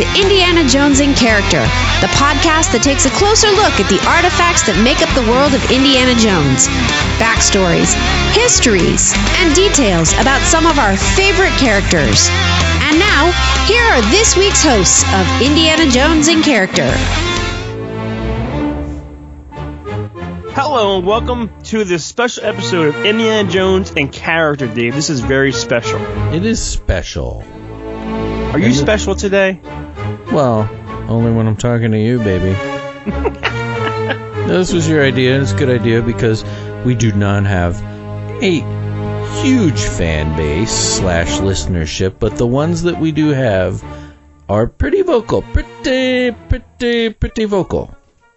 to Indiana Jones in Character, the podcast that takes a closer look at the artifacts that make up the world of Indiana Jones. Backstories, histories, and details about some of our favorite characters. And now, here are this week's hosts of Indiana Jones in Character. Hello and welcome to this special episode of Indiana Jones and Character, Dave. This is very special. It is special. Are you special today? Well, only when I'm talking to you, baby. this was your idea. It's a good idea because we do not have a huge fan base slash listenership, but the ones that we do have are pretty vocal. Pretty, pretty, pretty vocal.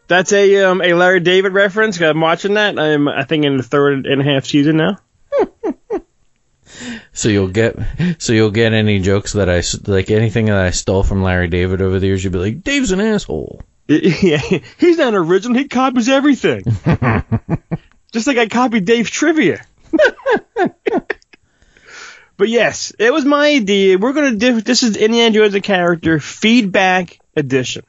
That's a um, a Larry David reference. I'm watching that. I'm I think in the third and a half season now. So you'll get, so you'll get any jokes that I like anything that I stole from Larry David over the years. You'll be like, Dave's an asshole. Yeah, he's not original. He copies everything. Just like I copied Dave's trivia. but yes, it was my idea. We're gonna do this is Indiana Jones and Character feedback edition.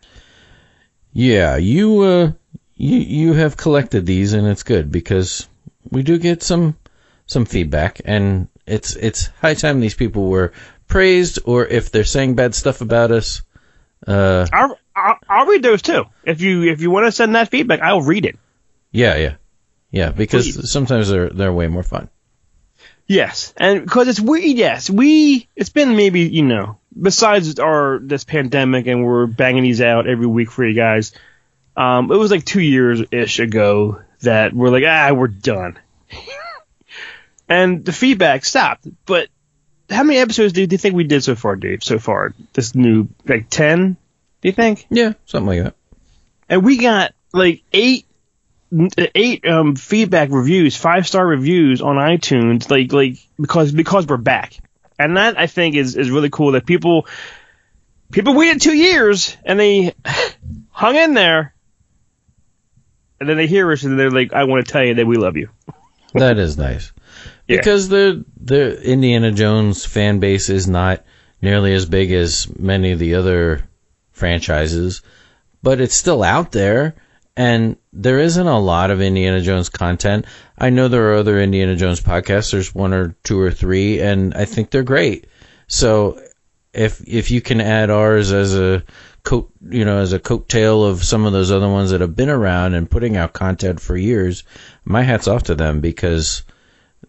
Yeah, you uh, you you have collected these, and it's good because we do get some some feedback, and it's it's high time these people were praised, or if they're saying bad stuff about us. Uh, I'll, I'll, I'll read those too. If you if you want to send that feedback, I'll read it. yeah, yeah, yeah, because Please. sometimes they're they're way more fun. Yes, and because it's we yes we it's been maybe you know besides our this pandemic and we're banging these out every week for you guys. Um, it was like two years ish ago that we're like ah we're done, and the feedback stopped. But how many episodes do you, think we did so far, Dave? So far, this new like ten? Do you think? Yeah, something like that. and we got like eight eight um feedback reviews five star reviews on itunes like like because because we're back and that i think is is really cool that people people waited two years and they hung in there and then they hear us and they're like i want to tell you that we love you That is nice. Yeah. Because the the Indiana Jones fan base is not nearly as big as many of the other franchises, but it's still out there and there isn't a lot of Indiana Jones content. I know there are other Indiana Jones podcasts. There's one or two or three and I think they're great. So if if you can add ours as a coat, you know, as a coattail of some of those other ones that have been around and putting out content for years, my hat's off to them because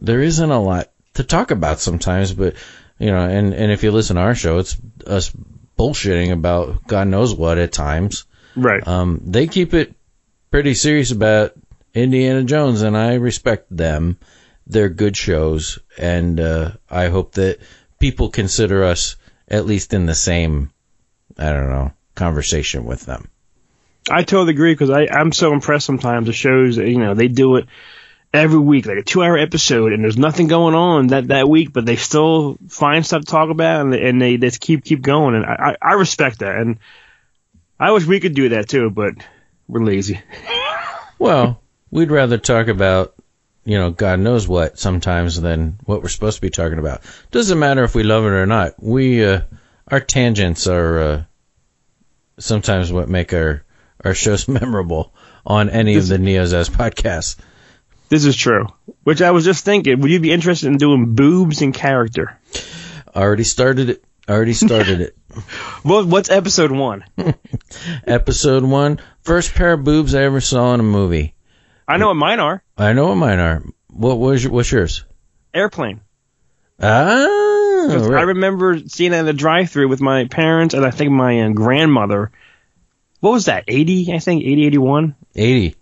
there isn't a lot to talk about sometimes. But you know, and and if you listen to our show, it's us bullshitting about God knows what at times. right Um, they keep it pretty serious about Indiana Jones, and I respect them. They're good shows, and uh, I hope that people consider us at least in the same, I don't know, conversation with them. I totally agree because I I'm so impressed sometimes. The shows you know they do it every week, like a two hour episode, and there's nothing going on that that week, but they still find stuff to talk about, and, and they just keep keep going, and I I I respect that, and I wish we could do that too, but we're lazy. Well, we'd rather talk about, you know, God knows what sometimes than what we're supposed to be talking about. Doesn't matter if we love it or not. We, uh, our tangents are, uh, sometimes what make our, our shows memorable on any of the Neozaz podcasts. This is true. Which I was just thinking, would you be interested in doing boobs in character? I already started it. I already started it. Well, what's episode one? Episode one, first pair of boobs I ever saw in a movie. I know what mine are. I know what mine are. What was your, what's yours? Airplane. Ah, 'Cause I remember seeing it in the drive-through with my parents and I think my uh, grandmother. What was that? 80, I think 80, 81, 80.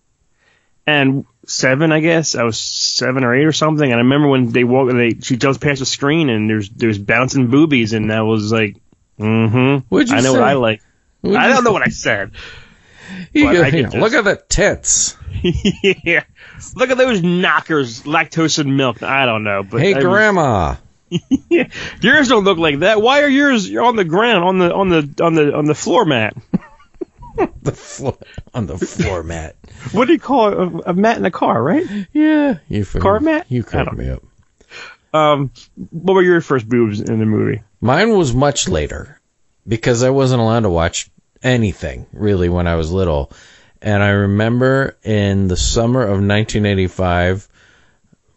and seven, I guess. I was seven or eight or something. And I remember when they walk, they she jumps past the screen and there's there's bouncing boobies, and that was like, mm-hmm. What'd you I know say? what I like. What'd I don't know what I said. You go, I "Yeah, just- Look at the tits. yeah, look at those knockers, lactose and milk. I don't know, but Hey, I was- grandma. yours don't look like that. Why are yours you're on the ground on the on the on the on the floor mat? The floor on the floor mat. What do you call it? A, a mat in a car, right? Yeah, you Car mat? You cracked me up. Um, what were your first boobs in the movie? Mine was much later. because I wasn't allowed to watch anything really when I was little. And I remember in the summer of 1985,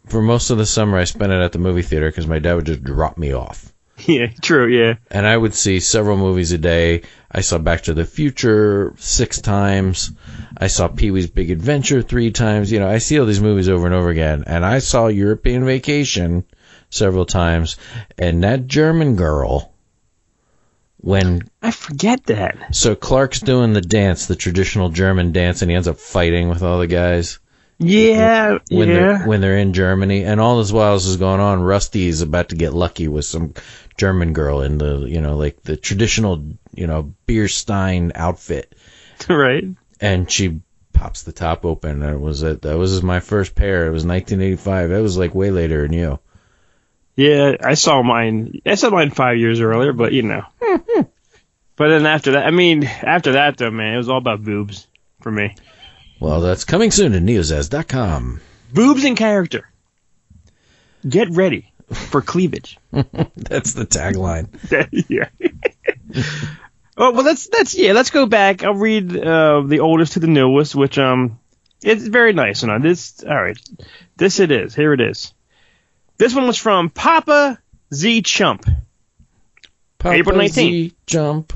for most of the summer I spent it at the movie theater because my dad would just drop me off. Yeah, true. Yeah. And I would see several movies a day. I saw Back to the Future six times. I saw Pee Wee's Big Adventure three times. You know, I see all these movies over and over again. And I saw European Vacation several times. And that German girl, when I forget that. so Clark's doing the dance, the traditional German dance, and he ends up fighting with all the guys Yeah. when yeah. they're when they're in Germany. And all this while this is going on, Rusty is about to get lucky with some German girl in the you know like the traditional you know beer stein outfit, right. and she pops the top open. And it was it that was my first pair. It was 1985. That was like way later than you. Yeah, I saw mine. I saw mine five years earlier, but you know. but then after that, I mean, after that though, man, it was all about boobs for me. Well, that's coming soon to neozaz.com. Boobs in character. Get ready for cleavage. That's the tagline. yeah. oh well, let's let's yeah, let's go back. I'll read uh, the oldest to the newest, which um, it's very nice. And this, all right, this it is. Here it is. This one was from Papa Z Chump. April 19th. Z Jump.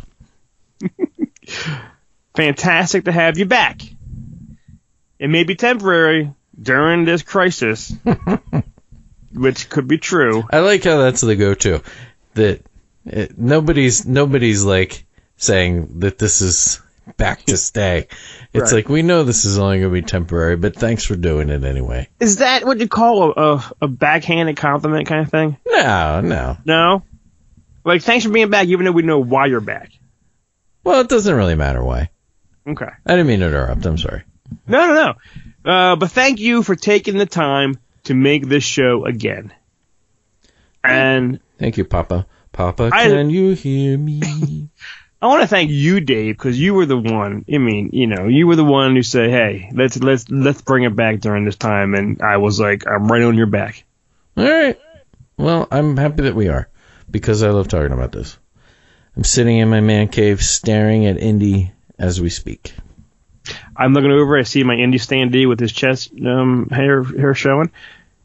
Fantastic to have you back. It may be temporary during this crisis, which could be true. I like how that's the go-to. That it, nobody's nobody's like saying that this is back to stay. It's Right. like we know this is only going to be temporary, but thanks for doing it anyway. Is that what you call a, a, a backhanded compliment kind of thing? No, no. No? Like, thanks for being back, even though we know why you're back. Well, it doesn't really matter why. Okay. I didn't mean to interrupt. I'm sorry. No, no, no. Uh, but thank you for taking the time to make this show again. And Thank you, Papa. Papa, I- can you hear me? I want to thank you, Dave, because you were the one. I mean, you know, you were the one who said, "Hey, let's let's let's bring it back during this time," and I was like, "I'm right on your back." All right. Well, I'm happy that we are because I love talking about this. I'm sitting in my man cave staring at Indy as we speak. I'm looking over. I see my indie standee with his chest um, hair hair showing,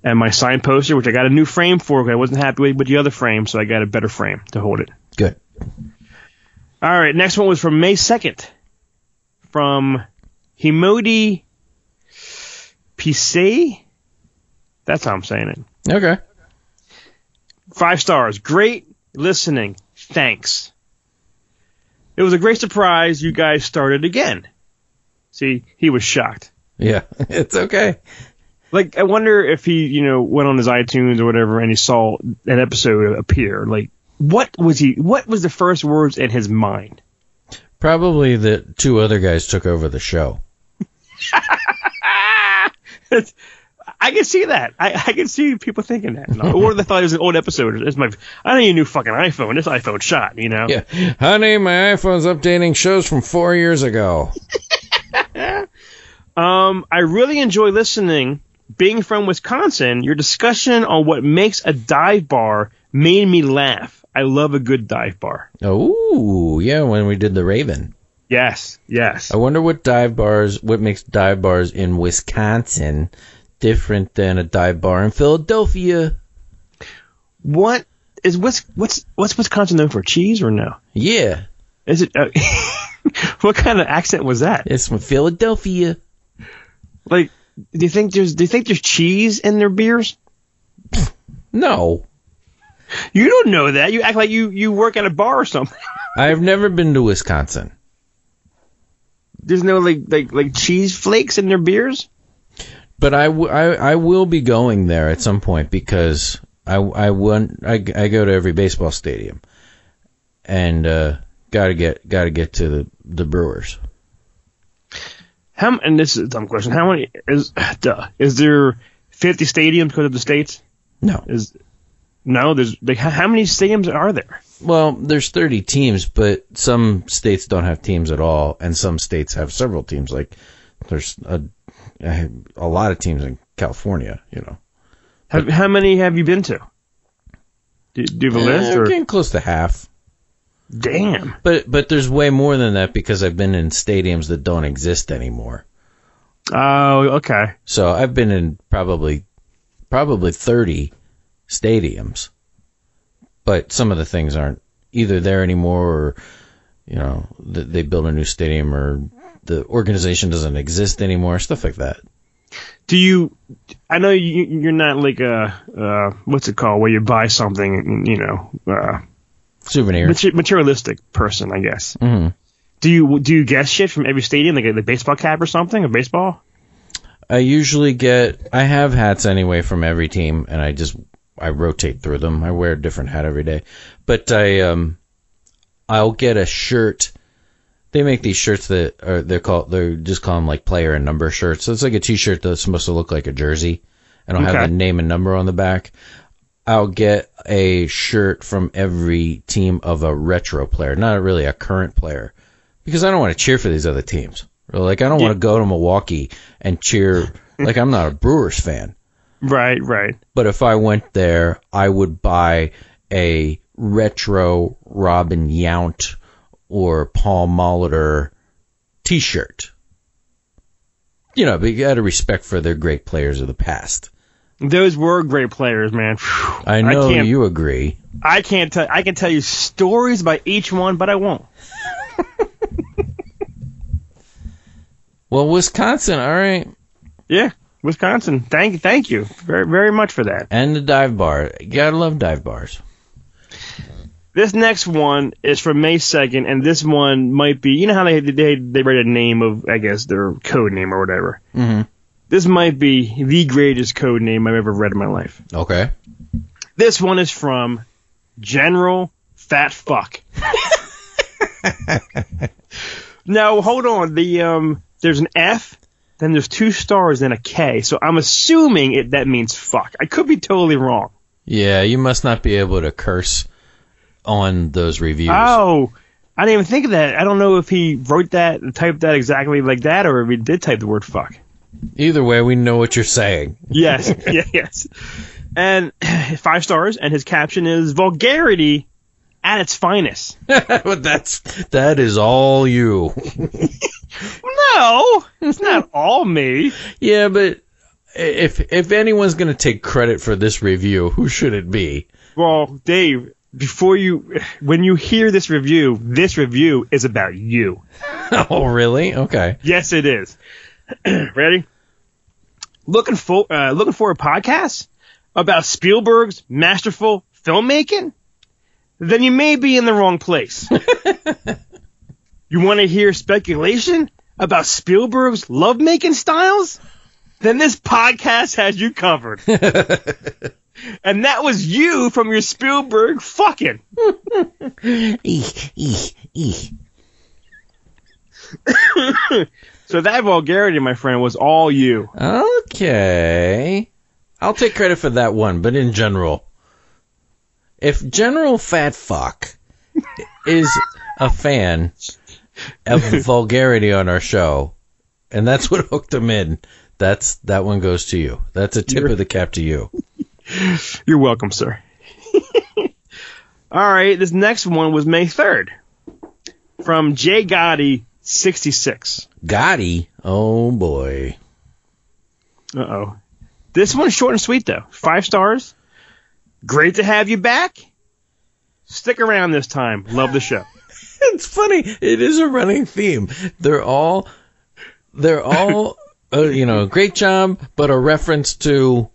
and my sign poster, which I got a new frame for. 'cause I wasn't happy with, with the other frame, so I got a better frame to hold it. Good. All right, next one was from May 2nd, from Himodi Pisay. That's how I'm saying it. Okay. Five stars. Great listening. Thanks. It was a great surprise you guys started again. See, he was shocked. Yeah, it's okay. Like, I wonder if he, you know, went on his iTunes or whatever and he saw an episode appear. Like, what was he, what was the first words in his mind? Probably the two other guys took over the show. I can see that. I, I can see people thinking that. or they thought it was an old episode. It's my, I need a new fucking iPhone. This iPhone shot, you know? Yeah. Honey, my iPhone's updating shows from four years ago. Um, I really enjoy listening. Being from Wisconsin, your discussion on what makes a dive bar made me laugh. I love a good dive bar. Oh, yeah, when we did the Raven. Yes, yes. I wonder what dive bars, what makes dive bars in Wisconsin different than a dive bar in Philadelphia. What is what's what's what's Wisconsin known for? Cheese or no? Yeah, Is it? Uh, what kind of accent was that? it's from Philadelphia. Like, do you think there's do you think there's cheese in their beers? No, You don't know that. You act like you you work at a bar or something. I've never been to Wisconsin. There's no like like like cheese flakes in their beers. But I, w- I, I will be going there at some point because I, I want I, I go to every baseball stadium, and uh, gotta get gotta get to the the Brewers. How and this is a dumb question. How many is duh, is there 50 stadiums because of the states? No, Is no, there's like how many stadiums are there? well, there's 30 teams, but some states don't have teams at all, and some states have several teams. Like there's a a lot of teams in California. You know, Have, how many have you been to? Do, do you have a list Eh, or getting close to half. Damn. But but there's way more than that because I've been in stadiums that don't exist anymore. Oh, okay. So I've been in probably probably 30 stadiums. But some of the things aren't either there anymore or you know, they build a new stadium or the organization doesn't exist anymore, stuff like that. Do you? I know you, you're not like a uh, what's it called where you buy something, and, you know, uh, Souvenirs. mater- materialistic person, I guess. Mhm. Do you do you get shit from every stadium, like a the baseball cap or something, a baseball? I usually get I have hats anyway from every team and I just I rotate through them. I wear a different hat every day. But I um I'll get a shirt. They make these shirts that are they're called they're just call them like player and number shirts. So it's like a t-shirt that's supposed to look like a jersey and it'll Okay. have the name and number on the back. I'll get a shirt from every team of a retro player, not really a current player, because I don't want to cheer for these other teams. Like I don't want to go to Milwaukee and cheer. like I'm not a Brewers fan, Right, right. but if I went there, I would buy a retro Robin Yount or Paul Molitor T-shirt. You know, but you got to respect for their great players of the past. Those were great players, man. Phew. I know can't, you agree. I can't tell. I can tell you stories about each one, but I won't. Well, Wisconsin, all right, Yeah, Wisconsin. Thank, thank you very, very much for that. and the dive bar. You gotta love dive bars. This next one is from May second, and this one might be. You know how they they they write a name of, I guess, their code name or whatever. Mm-hmm. This might be the greatest code name I've ever read in my life. Okay. This one is from General Fat Fuck. now hold on. The um, there's an F, then there's two stars, and a K. So I'm assuming it that means fuck. I could be totally wrong. Yeah, you must not be able to curse on those reviews. Oh, I didn't even think of that. I don't know if he wrote that, typed that exactly like that, or if he did type the word fuck. Either way, we know what you're saying. Yes, yeah, yes. And five stars, and his caption is vulgarity at its finest. but that's that is all you. No, it's not all me. yeah, but if if anyone's gonna take credit for this review, who should it be? Well, Dave, before you, when you hear this review, this review is about you. oh, really? Okay. Yes, it is. Ready? Looking for uh, looking for a podcast about Spielberg's masterful filmmaking? Then you may be in the wrong place. you want to hear speculation about Spielberg's lovemaking styles? Then this podcast has you covered. and that was you from your Spielberg fucking. Eek, eek, eek. So that vulgarity, my friend, was all you. Okay. I'll take credit for that one, but in general, if General Fat Fuck is a fan of vulgarity on our show, and that's what hooked him in, that's that one goes to you. That's a tip of the cap to you. You're welcome, sir. All right, this next one was May 3rd from Jay Gotti 66. Gotti, oh boy. Uh oh. This one's short and sweet though. Five stars. Great to have you back. Stick around this time. Love the show. It's funny. It is a running theme. They're all, they're all, uh, you know, great job, but a reference to,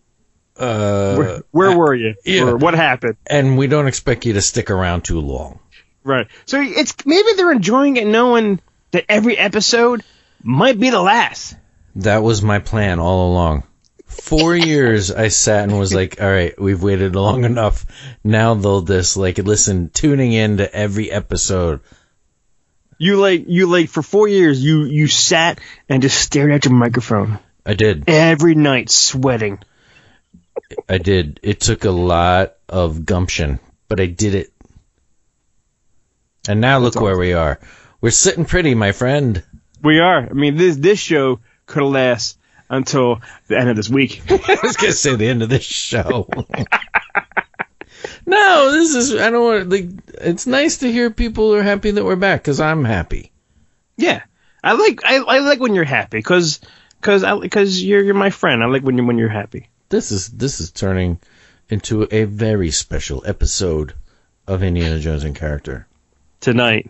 uh, Where, where were you? yeah. Or what happened? and we don't expect you to stick around too long. Right. So it's maybe they're enjoying it knowing that every episode might be the last. That was my plan all along. Four years I sat and was like, all right, we've waited long enough. Now they'll just like listen, tuning in to every episode. You like you like for four years you you sat and just stared at your microphone I did. every night, sweating. I did. It took a lot of gumption, but I did it. And now look where we are. We're sitting pretty, my friend. We are. I mean, this this show could last until the end of this week. I was gonna say the end of this show. No, this is I don't want like it's nice to hear people are happy that we're back cuz I'm happy. Yeah, I like I, I like when you're happy because because because you're you're my friend. I like when you when you're happy. This is this is turning into a very special episode of Indiana Jones in character. Tonight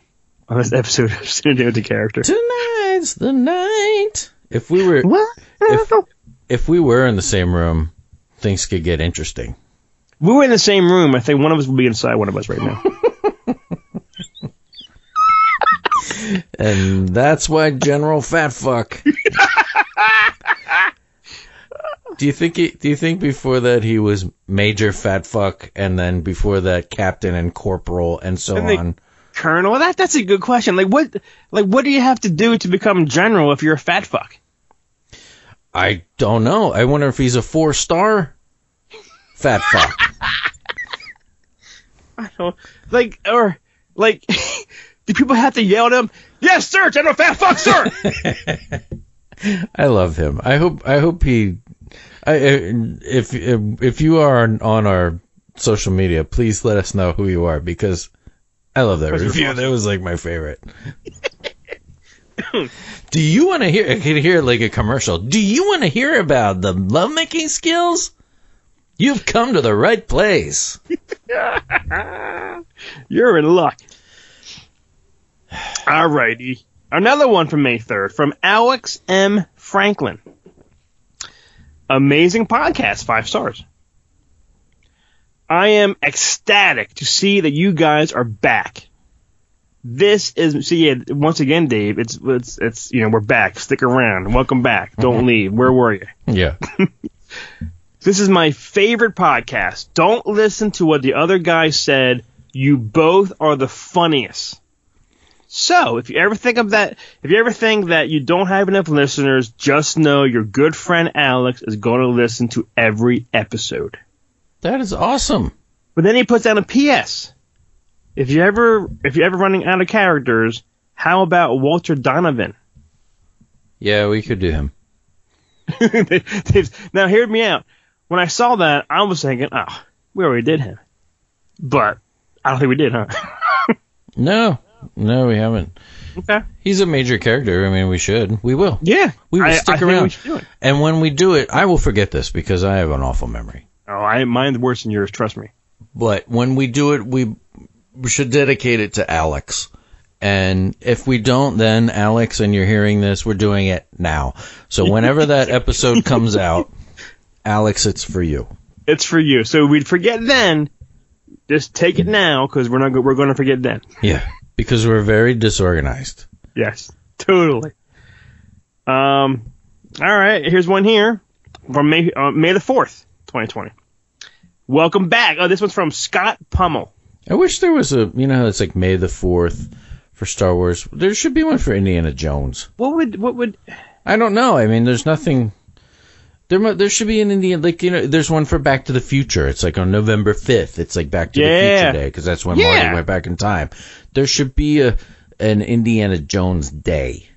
on this episode of with the character. Tonight's the night. If we were What? if if we were in the same room, things could get interesting. we were in the same room. I think one of us would be inside one of us right now. And that's why General Fat Fuck. do you think he, do you think before that he was Major Fat Fuck and then before that Captain and Corporal and so on? Colonel, that that's a good question. Like what like what do you have to do to become general if you're a fat fuck? I don't know. I wonder if he's a four star Fat Fuck. I don't like or like do people have to yell at him? Yes, sir, General Fat Fuck, sir. I love him. I hope I hope he. I, if if if you are on our social media, please let us know who you are because I love that review. awesome. That was like my favorite. Do you want to hear? I can hear like a commercial. Do you want to hear about the lovemaking skills? You've come to the right place. You're in luck. Alrighty. Another one from May 3rd from Alex M. Franklin. Amazing podcast, five stars. I am ecstatic to see that you guys are back. This is see yeah, once again, Dave. It's it's it's you know we're back. Stick around. Welcome back. Mm-hmm. Don't leave. Where were you? Yeah. This is my favorite podcast. Don't listen to what the other guy said. You both are the funniest. So, if you ever think of that, if you ever think that you don't have enough listeners, just know your good friend Alex is going to listen to every episode. That is awesome. But then he puts down a PS. If you ever, if you're ever running out of characters, how about Walter Donovan? Yeah, we could do him. now, hear me out. When I saw that, I was thinking, oh, we already did him. But I don't think we did, huh? No, no, we haven't. okay. He's a major character. I mean, we should. We will. Yeah. We will I- stick I around. we should do it. And when we do it, I will forget this because I have an awful memory. Oh, I mine's worse than yours. Trust me. But when we do it, we should dedicate it to Alex. And if we don't, then Alex, and you're hearing this, we're doing it now. So whenever that episode comes out, Alex, it's for you. It's for you. So we'd forget then. Just take it now because we're not. We're going to forget then. Yeah, because we're very disorganized. Yes, totally. Um. All right. Here's one here from May uh, May the fourth, 2020. Welcome back. Oh, this one's from Scott Pummel. I wish there was a, you know, how it's like May the Fourth for Star Wars. There should be one for Indiana Jones. What would what would I don't know. I mean, there's nothing. There, there should be an Indian like you know. There's one for Back to the Future. It's like on November fifth. It's like Back to the Future Day because that's when Yeah. Marty went back in time. There should be a an Indiana Jones Day.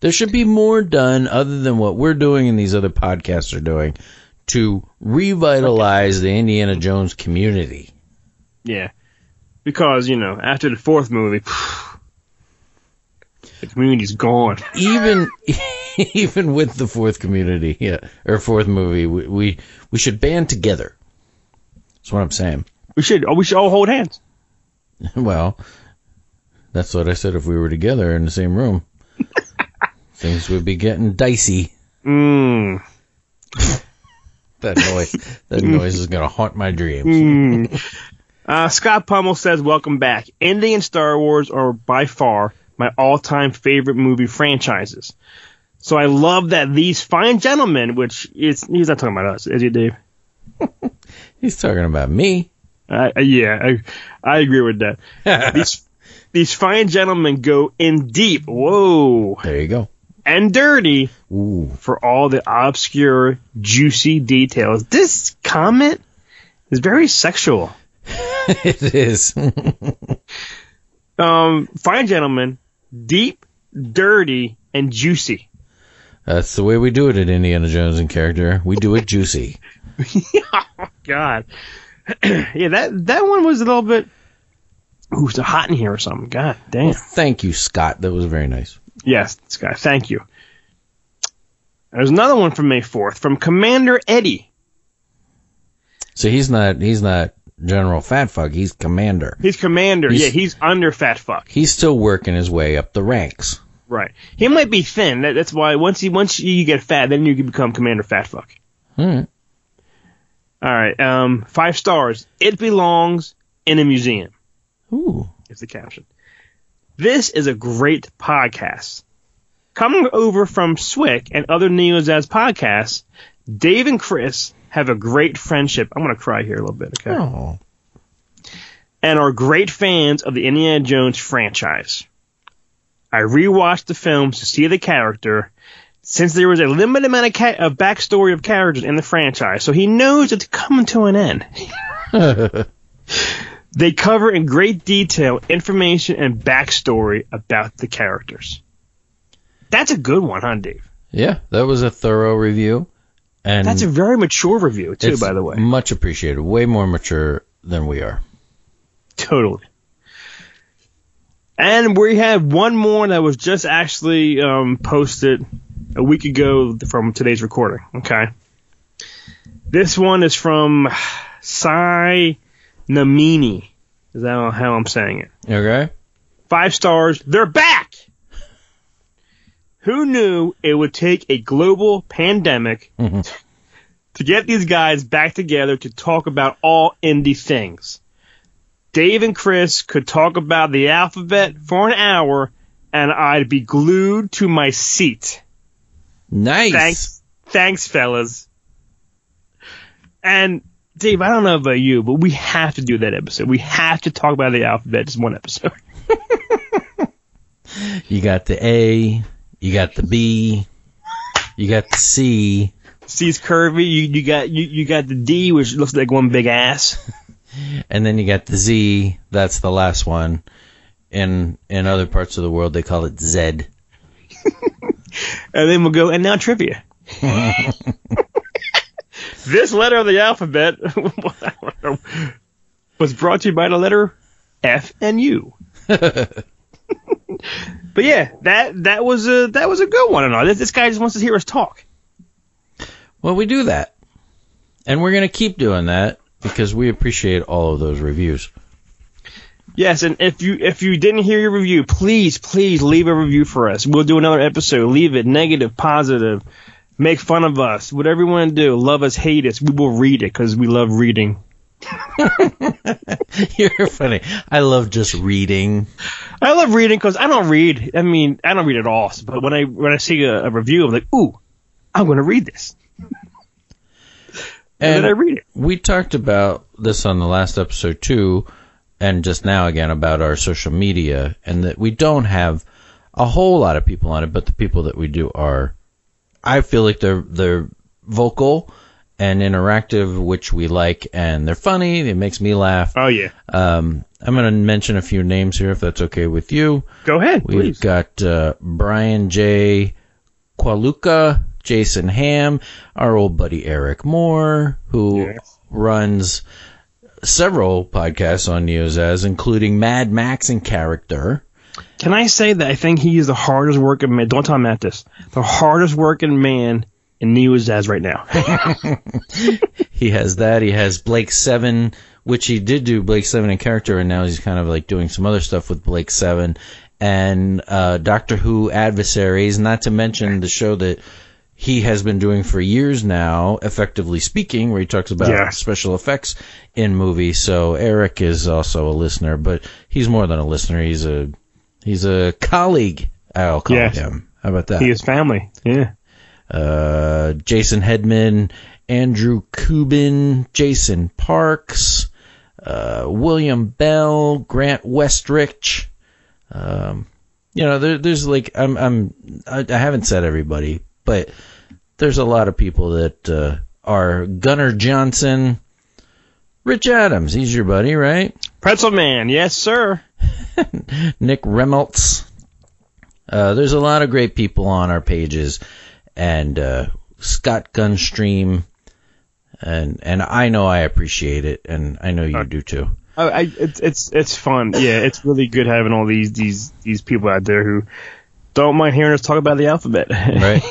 There should be more done other than what we're doing and these other podcasts are doing to revitalize the Indiana Jones community. yeah? Because you know after the fourth movie, the community's gone. even even with the fourth community, yeah, or fourth movie, we we, we should band together. That's what I'm saying. We should. Oh, we should all hold hands. Well, that's what I said. If we were together in the same room, things would be getting dicey. Mmm. That noise, that noise is gonna haunt my dreams. Uh, Scott Pummel says, "Welcome back. Indy and Star Wars are by far my all-time favorite movie franchises. So I love that these fine gentlemen, which is he's not talking about us, is he, Dave? He's talking about me. Uh, yeah, I, I agree with that. these these fine gentlemen go in deep, whoa, There you go. And dirty Ooh, for all the obscure, juicy details. This comment is very sexual." it is. Um, fine gentlemen, deep, dirty, and juicy. That's the way we do it at Indiana Jones in character. We do it juicy. Oh, God. yeah, that that one was a little bit. Ooh, it's hot in here or something. God damn. Thank you, Scott. That was very nice. Yes, Scott. Thank you. There's another one from May 4th from Commander Eddie. So he's not he's not General Fat Fuck. He's Commander. He's Commander. He's- yeah, he's under Fat Fuck. He's still working his way up the ranks. Right. He might be thin. That, that's why once he once you get fat, then you can become Commander Fat Fuck. All right. All right. Um, five stars. It belongs in a museum. Ooh. is the caption. This is a great podcast. Coming over from Swick and other Neozaz podcasts, Dave and Chris have a great friendship. I'm going to cry here a little bit, okay? Oh. And are great fans of the Indiana Jones franchise. I rewatched the films to see the character since there was a limited amount of, ca- of backstory of characters in the franchise, so he knows it's coming to an end. They cover in great detail information and backstory about the characters. That's a good one, huh, Dave? Yeah, that was a thorough review, and That's a very mature review, too, by the way. much appreciated. Way more mature than we are. Totally. And we have one more that was just actually um, posted a week ago from today's recording. Okay. This one is from Sai Namini. Is that how I'm saying it? Okay. Five stars. They're back! Who knew it would take a global pandemic Mhm. to get these guys back together to talk about all indie things? Dave and Chris could talk about the alphabet for an hour and I'd be glued to my seat. Nice. Thanks. Thanks, fellas. And Dave, I don't know about you, but we have to do that episode. We have to talk about the alphabet just one episode. You got the A, you got the B, you got the C, C's curvy. You you got you, you got the D, which looks like one big ass. and then you got the Z. That's the last one. In in other parts of the world, they call it Z. And then we'll go and now trivia. This letter of the alphabet was brought to you by the letter F and U. but yeah, that that was a that was a good one and all. This, this guy just wants to hear us talk. Well, we do that, and we're gonna keep doing that because we appreciate all of those reviews. Yes, and if you if you didn't hear your review, please please leave a review for us. We'll do another episode. Leave it negative, positive, make fun of us, whatever you want to do. Love us, hate us. We will read it because we love reading. You're funny. I love just reading. I love reading because I don't read. I mean, I don't read at all. But when I when I see a, a review, I'm like, ooh, I'm going to read this, and, And I read it. we talked about this on the last episode too, and just now again about our social media, and that we don't have a whole lot of people on it, but the people that we do are, I feel like they're they're vocal and interactive, which we like, and they're funny. It makes me laugh. Oh yeah, Um, I'm going to mention a few names here, if that's okay with you. go ahead, We've please. got uh, Brian J. Qualuca, Jason Ham, our old buddy Eric Moore, who Yes. runs several podcasts on Neozaz, including Mad Max and Character. Can I say that I think he is the hardest working man? Don't tell Matt this. The hardest working man in Neozaz right now. He has that. He has Blake Seven, which he did do Blake Seven in character, and now he's kind of like doing some other stuff with Blake Seven and uh, Doctor Who Adversaries. Not to mention the show that he has been doing for years now, effectively speaking, where he talks about Yes. special effects in movies. So Eric is also a listener, but he's more than a listener. He's a he's a colleague. I'll call Yes. him. How about that? he is family. Yeah. uh, Jason Hedman, Andrew Kubin, Jason Parks, uh, William Bell, Grant Westrich. Um, you know, there, there's like I'm I'm I, I haven't said everybody, but there's a lot of people that uh, are Gunnar Johnson, Rich Adams. He's your buddy, right? Pretzel Man. Yes, sir. Nick Remeltz. Uh, there's a lot of great people on our pages, and uh, Scott Gunstream, and and I know I appreciate it, and I know you Uh, do too. I, I it's it's it's fun. Yeah, it's really good having all these these these people out there who don't mind hearing us talk about the alphabet. Right?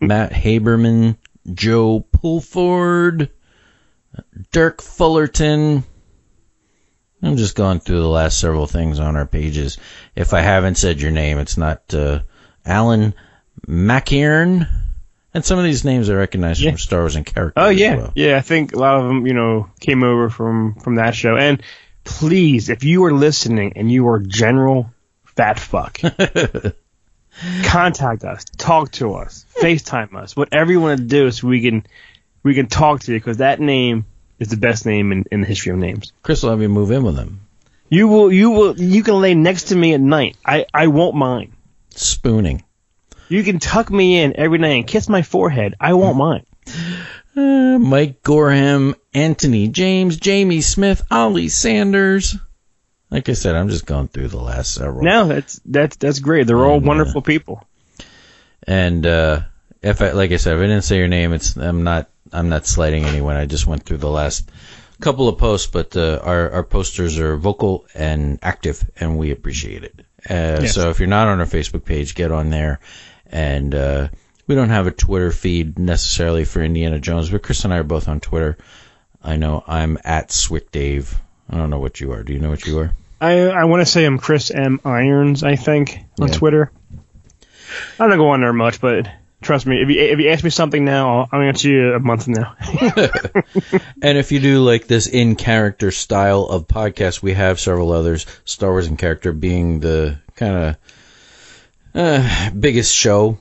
Matt Haberman, Joe Pulford, Dirk Fullerton. I'm just going through the last several things on our pages. If I haven't said your name, it's not uh, Alan Mackiern. And some of these names I recognize Yeah. from Star Wars and characters. Oh yeah, well. yeah. I think a lot of them, you know, came over from from that show. And please, if you are listening and you are general fat fuck, contact us, talk to us, FaceTime us, whatever you want to do, so we can we can talk to you because that name is the best name in, in the history of names. Chris will have you move in with him. You will you will you can lay next to me at night. I I won't mind. Spooning. You can tuck me in every night and kiss my forehead. I won't mind. Uh, Mike Gorham, Anthony James, Jamie Smith, Ollie Sanders. Like I said, I'm just going through the last several. No, that's that's that's great. They're all And, uh, wonderful people. And uh, if I, like I said, if I didn't say your name, it's I'm not I'm not slighting anyone. I just went through the last couple of posts, but uh, our our posters are vocal and active, and we appreciate it. Uh, Yes. So if you're not on our Facebook page, get on there. And uh, we don't have a Twitter feed necessarily for Indiana Jones, but Chris and I are both on Twitter. I know I'm at Swick Dave. I don't know what you are. Do you know what you are? I I want to say I'm Chris M Irons. I think on Yeah. Twitter. I don't go on there much, but trust me, if you if you ask me something now, I'll, answer you a month from now. And if you do like this in character style of podcast, we have several others. Star Wars in character being the kind of uh, biggest show,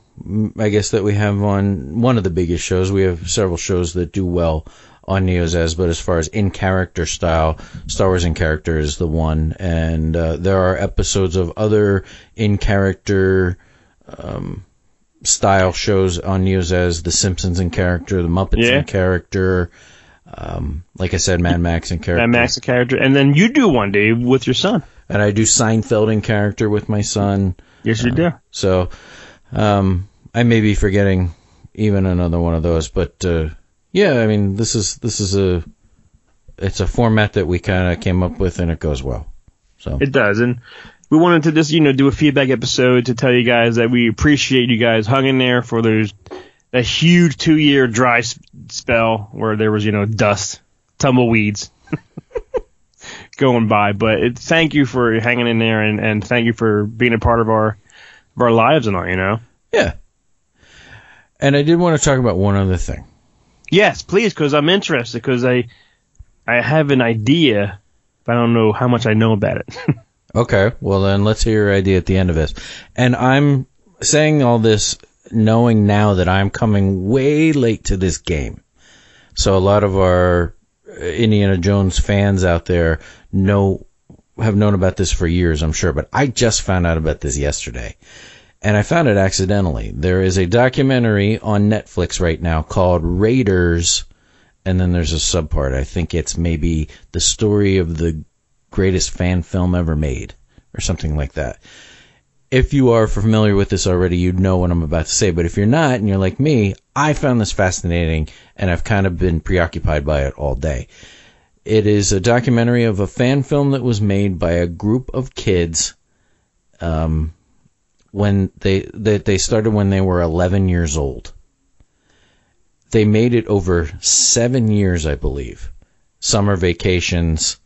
I guess that we have on one of the biggest shows. We have several shows that do well on Neozaz, but as far as in character style, Star Wars in character is the one. And uh, there are episodes of other in character um, style shows on Neozaz, The Simpsons in character, The Muppets Yeah. in character. Um, like I said, Mad Max in character. That Max the character, and then you do one day with your son. And I do Seinfeld in character with my son. Yes, you do. So um, I may be forgetting even another one of those, but uh, yeah, I mean this is this is a it's a format that we kind of came up with, and it goes well. So It does, and we wanted to just you know do a feedback episode to tell you guys that we appreciate you guys hung in there for those that huge two year dry spell where there was you know dust, tumbleweeds going by. But it, thank you for hanging in there, and, and thank you for being a part of our of our lives and all. You know. yeah. And I did want to talk about one other thing. Yes, please, because I'm interested. Because I I have an idea, but I don't know how much I know about it. Okay, well then let's hear your idea at the end of this. And I'm saying all this knowing now that I'm coming way late to this game. So a lot of our Indiana Jones fans out there know have known about this for years, I'm sure, but I just found out about this yesterday. And I found it accidentally. There is a documentary on Netflix right now called Raiders and then there's a subpart. I think it's maybe the story of the greatest fan film ever made, or something like that. If you are familiar with this already, you'd know what I'm about to say. But if you're not, and you're like me, I found this fascinating, and I've kind of been preoccupied by it all day. It is a documentary of a fan film that was made by a group of kids. Um, when they that they started when they were 11 years old. They made it over seven years, I believe. Summer vacations,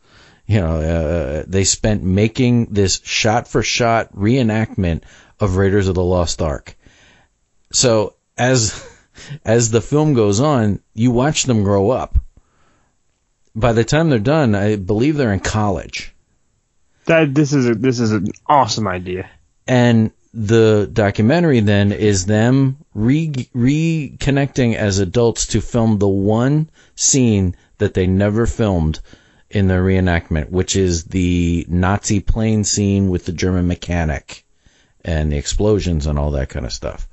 you know, uh, they spent making this shot for shot reenactment of Raiders of the Lost Ark. So as as the film goes on, you watch them grow up. By the time they're done, I believe they're in college. that this is a, this is an awesome idea. And the documentary then is them re- reconnecting as adults to film the one scene that they never filmed in the reenactment, which is the Nazi plane scene with the German mechanic and the explosions and all that kind of stuff.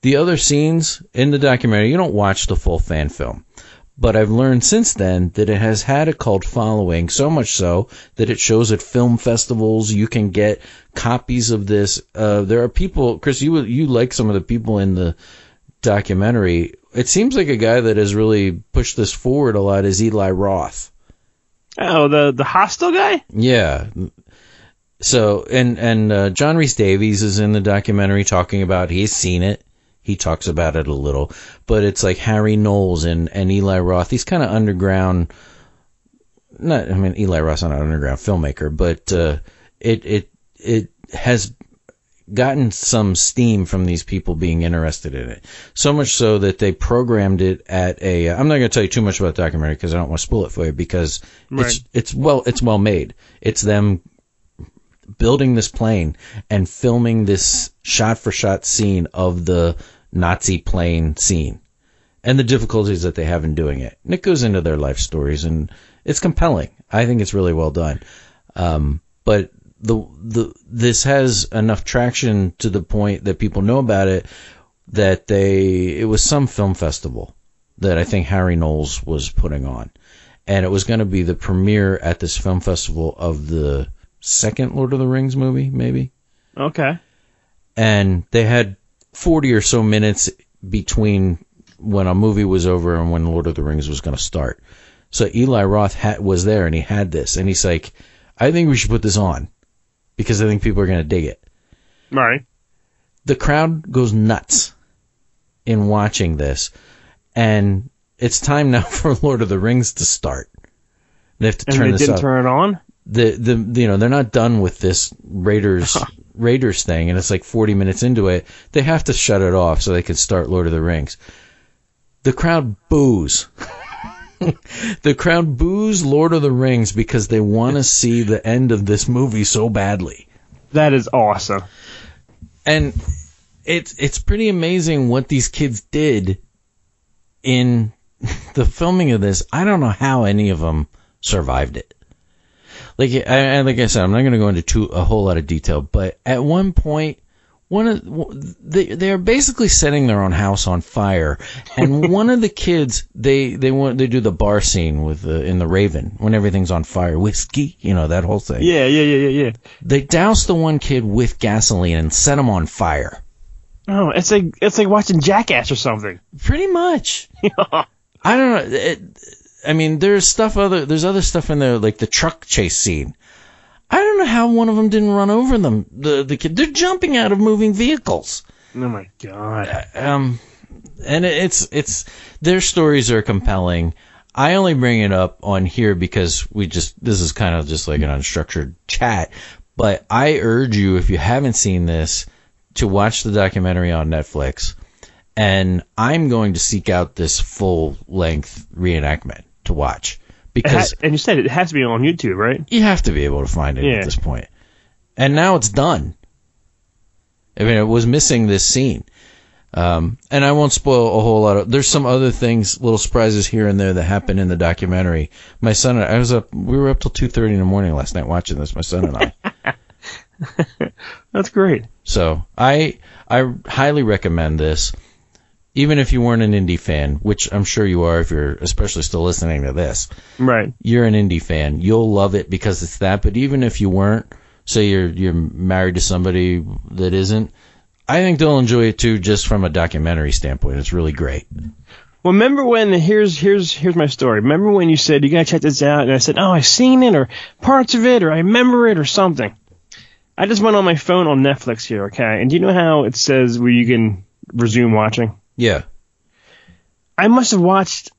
The other scenes in the documentary, you don't watch the full fan film. But I've learned since then that it has had a cult following, so much so that it shows at film festivals. You can get copies of this. Uh, there are people, Chris, you you like some of the people in the documentary. It seems like a guy that has really pushed this forward a lot is Eli Roth. Oh, the the Hostel guy. Yeah. So and and uh, John Rhys-Davies is in the documentary talking about he's seen it. He talks about it a little, but it's like Harry Knowles and and Eli Roth. These kind of underground. Not I mean Eli Roth's not an underground filmmaker, but uh, it it it has gotten some steam from these people being interested in it. So much so that they programmed it at a. I'm not going to tell you too much about the documentary because I don't want to spoil it for you because Right. it's it's well it's well made. It's them building this plane and filming this shot for shot scene of the Nazi plane scene and the difficulties that they have in doing it. And it goes into their life stories and it's compelling. I think it's really well done. Um, but the the this has enough traction to the point that people know about it that they it was some film festival that I think Harry Knowles was putting on. And it was going to be the premiere at this film festival of the second Lord of the Rings movie, maybe. Okay. And they had 40 or so minutes between when a movie was over and when Lord of the Rings was going to start. So Eli Roth had, was there and he had this. And he's like, I think we should put this on because I think people are going to dig it. Right. The crowd goes nuts in watching this. And it's time now for Lord of the Rings to start. They have to And turn they this didn't up. turn it on. the the you know they're not done with this Raiders Raiders thing, and it's like 40 minutes into it. They have to shut it off so they can start Lord of the Rings. The crowd boos. the crowd boos Lord of the Rings because they want to see the end of this movie so badly. That is awesome. And it's it's pretty amazing what these kids did in the filming of this. I don't know how any of them survived it. Like I, like I said, I'm not going to go into too, a whole lot of detail, but at one point, one of they they are basically setting their own house on fire, and one of the kids they they want they do the bar scene with the, in the Raven when everything's on fire, whiskey, you know that whole thing. Yeah, yeah, yeah, yeah, yeah. They douse the one kid with gasoline and set him on fire. Oh, it's like it's like watching Jackass or something. Pretty much. I don't know. It, I mean, there's stuff other. There's other stuff in there, like the truck chase scene. I don't know how one of them didn't run over them. The the kid. They're jumping out of moving vehicles. oh my god. Um, and it's it's their stories are compelling. I only bring it up on here because we just this is kind of just like an unstructured chat. But I urge you, if you haven't seen this, to watch the documentary on Netflix. And I'm going to seek out this full length reenactment to watch It ha- because and you said it has to be on YouTube, right? you have to be able to find it Yeah. at this point. And now it's done. I mean, it was missing this scene. Um, and I won't spoil a whole lot of. There's some other things, little surprises here and there that happen in the documentary. My son and I, I was up. We were up till two thirty in the morning last night watching this. My son and I. That's great. so I I highly recommend this, even if you weren't an Indy fan, which I'm sure you are if you're especially still listening to this. Right. you're an Indy fan, you'll love it because it's that. But even if you weren't, say you're you're married to somebody that isn't, I think they'll enjoy it too, just from a documentary standpoint. It's really great. Well, remember when here's here's here's my story. Remember when you said you gotta check this out, and I said, oh, I've seen it or parts of it or I remember it or something. I just went on my phone on Netflix here, okay? And do you know how it says where you can resume watching? Yeah, I must have watched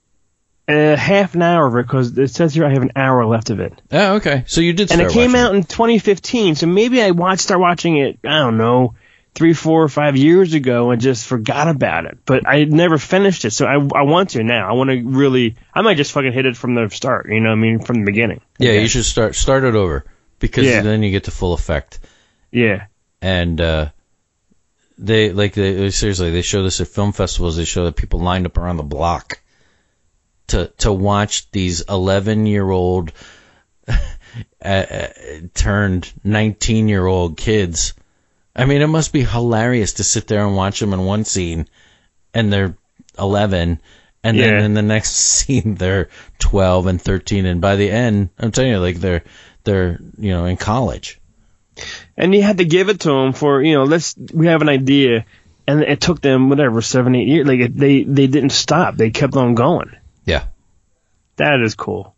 uh, half an hour of it because it says here I have an hour left of it. Oh, okay. So you did and it came watching out in 2015, so maybe I watched start watching it. I don't know, three, four, or five years ago, and just forgot about it. But I never finished it, so I, I want to now. I want to really. I might just fucking hit it from the start. You know, what I mean, from the beginning. Yeah, Okay. you should start start it over because Yeah. then you get the full effect. Yeah, And uh, they like they seriously they show this at film festivals. They show that people lined up around the block to to watch these 11 year old uh, turned 19 year old kids. I mean, it must be hilarious to sit there and watch them in one scene, and they're 11, and Yeah. then in the next scene they're 12 and 13, and by the end, I'm telling you, like they're they're you know in college. And you had to give it to them for you know. Let's we have an idea, and it took them whatever seven eight years. Like they they didn't stop. They kept on going. Yeah. That is cool.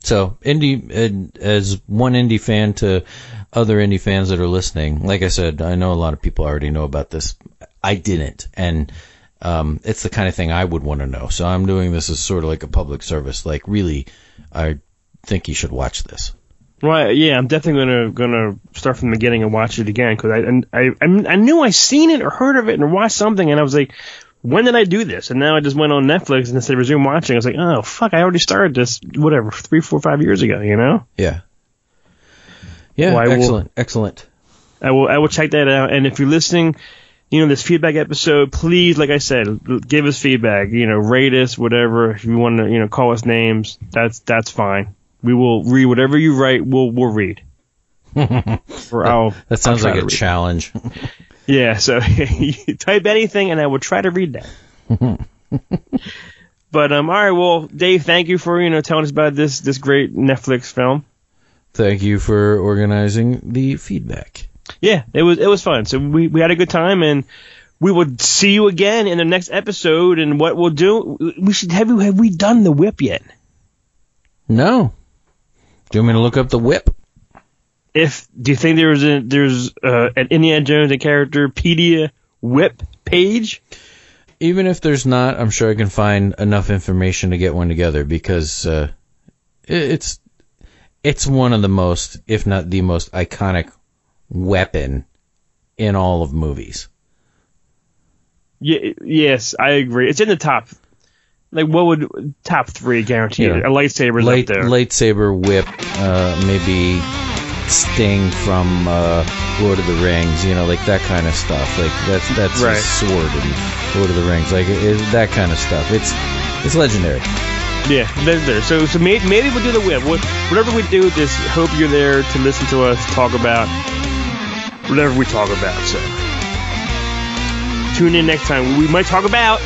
So, Indy, as one Indy fan to other Indy fans that are listening, like I said, I know a lot of people already know about this. I didn't, and um, it's the kind of thing I would want to know. So I'm doing this as sort of like a public service. Like, really, I think you should watch this. Right? Yeah, I'm definitely gonna gonna start from the beginning and watch it again because I, I I I knew I seen it or heard of it or watched something, and I was like, when did I do this? And now I just went on Netflix and said resume watching. I was like, oh fuck, I already started this whatever three, four, five years ago. You know? Yeah. Yeah. Well, I will- excellent. Excellent. I will I will check that out. And if you're listening, you know this feedback episode, please, like I said, give us feedback. You know, rate us, whatever. If you want to, you know, call us names, that's that's fine. We will read whatever you write. We'll we'll read. or I'll, That sounds I'll like a read. challenge. Yeah, so type anything and I will try to read that. but um, all right, well, Dave, thank you for you know telling us about this this great Netflix film. Thank you for organizing the feedback. Yeah, it was it was fun. So we we had a good time and. We will see you again in the next episode, and what we'll do. We should have you have we done the whip yet? No. Do you want me to look up the whip? If do you think there's a there's uh, an Indiana Jones and Characterpedia whip page? Even if there's not, I'm sure I can find enough information to get one together because uh, it's it's one of the most, if not the most iconic weapon in all of movies. Yeah, yes, I agree. It's in the top. Like, what would top three guarantee? Yeah. A lightsaber's Light, up there. lightsaber whip, uh, maybe Sting from uh, Lord of the Rings, you know, like that kind of stuff. Like that's that's Right. his sword in Lord of the Rings, like it, it- that kind of stuff. It's it's legendary. Yeah, there's there. So, so maybe, maybe we'll do the whip. Whatever we do, just hope you're there to listen to us talk about whatever we talk about. So, tune in next time. We might talk about.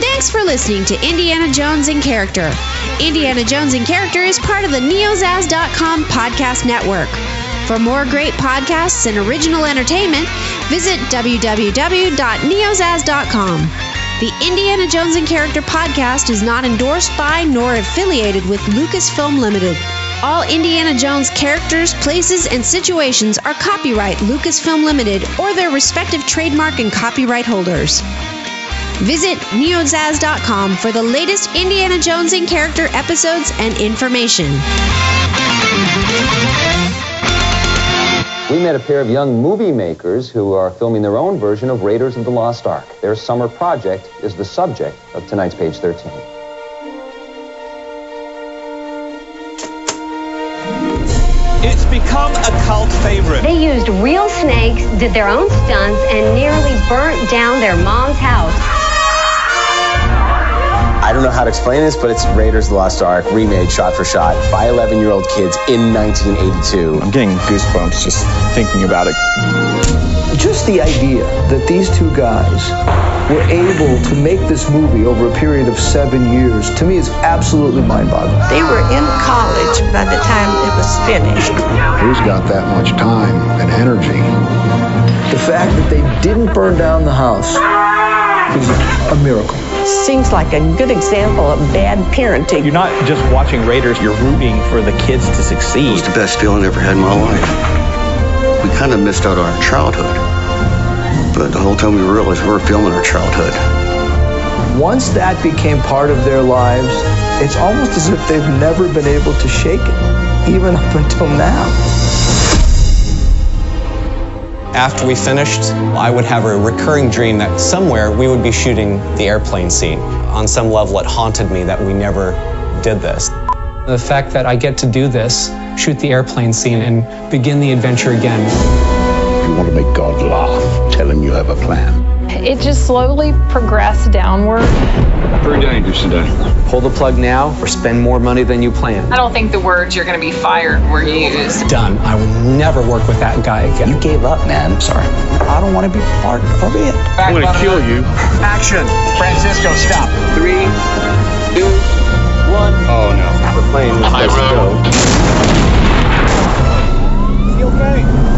Thanks for listening to Indiana Jones in Character. Indiana Jones in Character is part of the neozaz.com podcast network. For more great podcasts and original entertainment, visit www.neozaz.com. The Indiana Jones in Character podcast is not endorsed by nor affiliated with Lucasfilm Limited. All Indiana Jones characters, places, and situations are copyright Lucasfilm Limited or their respective trademark and copyright holders. Visit neozaz.com for the latest Indiana Jones in character episodes and information. We met a pair of young movie makers who are filming their own version of Raiders of the Lost Ark. Their summer project is the subject of tonight's page 13. Favorite. They used real snakes, did their own stunts, and nearly burnt down their mom's house. I don't know how to explain this, but it's Raiders of the Lost Ark remade shot for shot by 11 year old kids in 1982. I'm getting goosebumps just thinking about it. Just the idea that these two guys were able to make this movie over a period of seven years, to me, is absolutely mind boggling. They were in college by the time it was finished. Who's got that much time and energy? The fact that they didn't burn down the house is a miracle. Seems like a good example of bad parenting. You're not just watching Raiders, you're rooting for the kids to succeed. It's the best feeling I ever had in my life. We kind of missed out on our childhood. But the whole time we realized we were filming our childhood. Once that became part of their lives, it's almost as if they've never been able to shake it, even up until now. After we finished, I would have a recurring dream that somewhere we would be shooting the airplane scene. On some level, it haunted me that we never did this. The fact that I get to do this, shoot the airplane scene, and begin the adventure again. If you want to make God laugh, tell him you have a plan. It just slowly progressed downward. Very dangerous today. Pull the plug now or spend more money than you plan. I don't think the words you're going to be fired were used. Done. I will never work with that guy again. You gave up, man. I'm sorry. I don't want to be part of it. I'm going to kill you. Action. Francisco, stop. Three, two, one. Oh, no. The plane is going High road. Okay.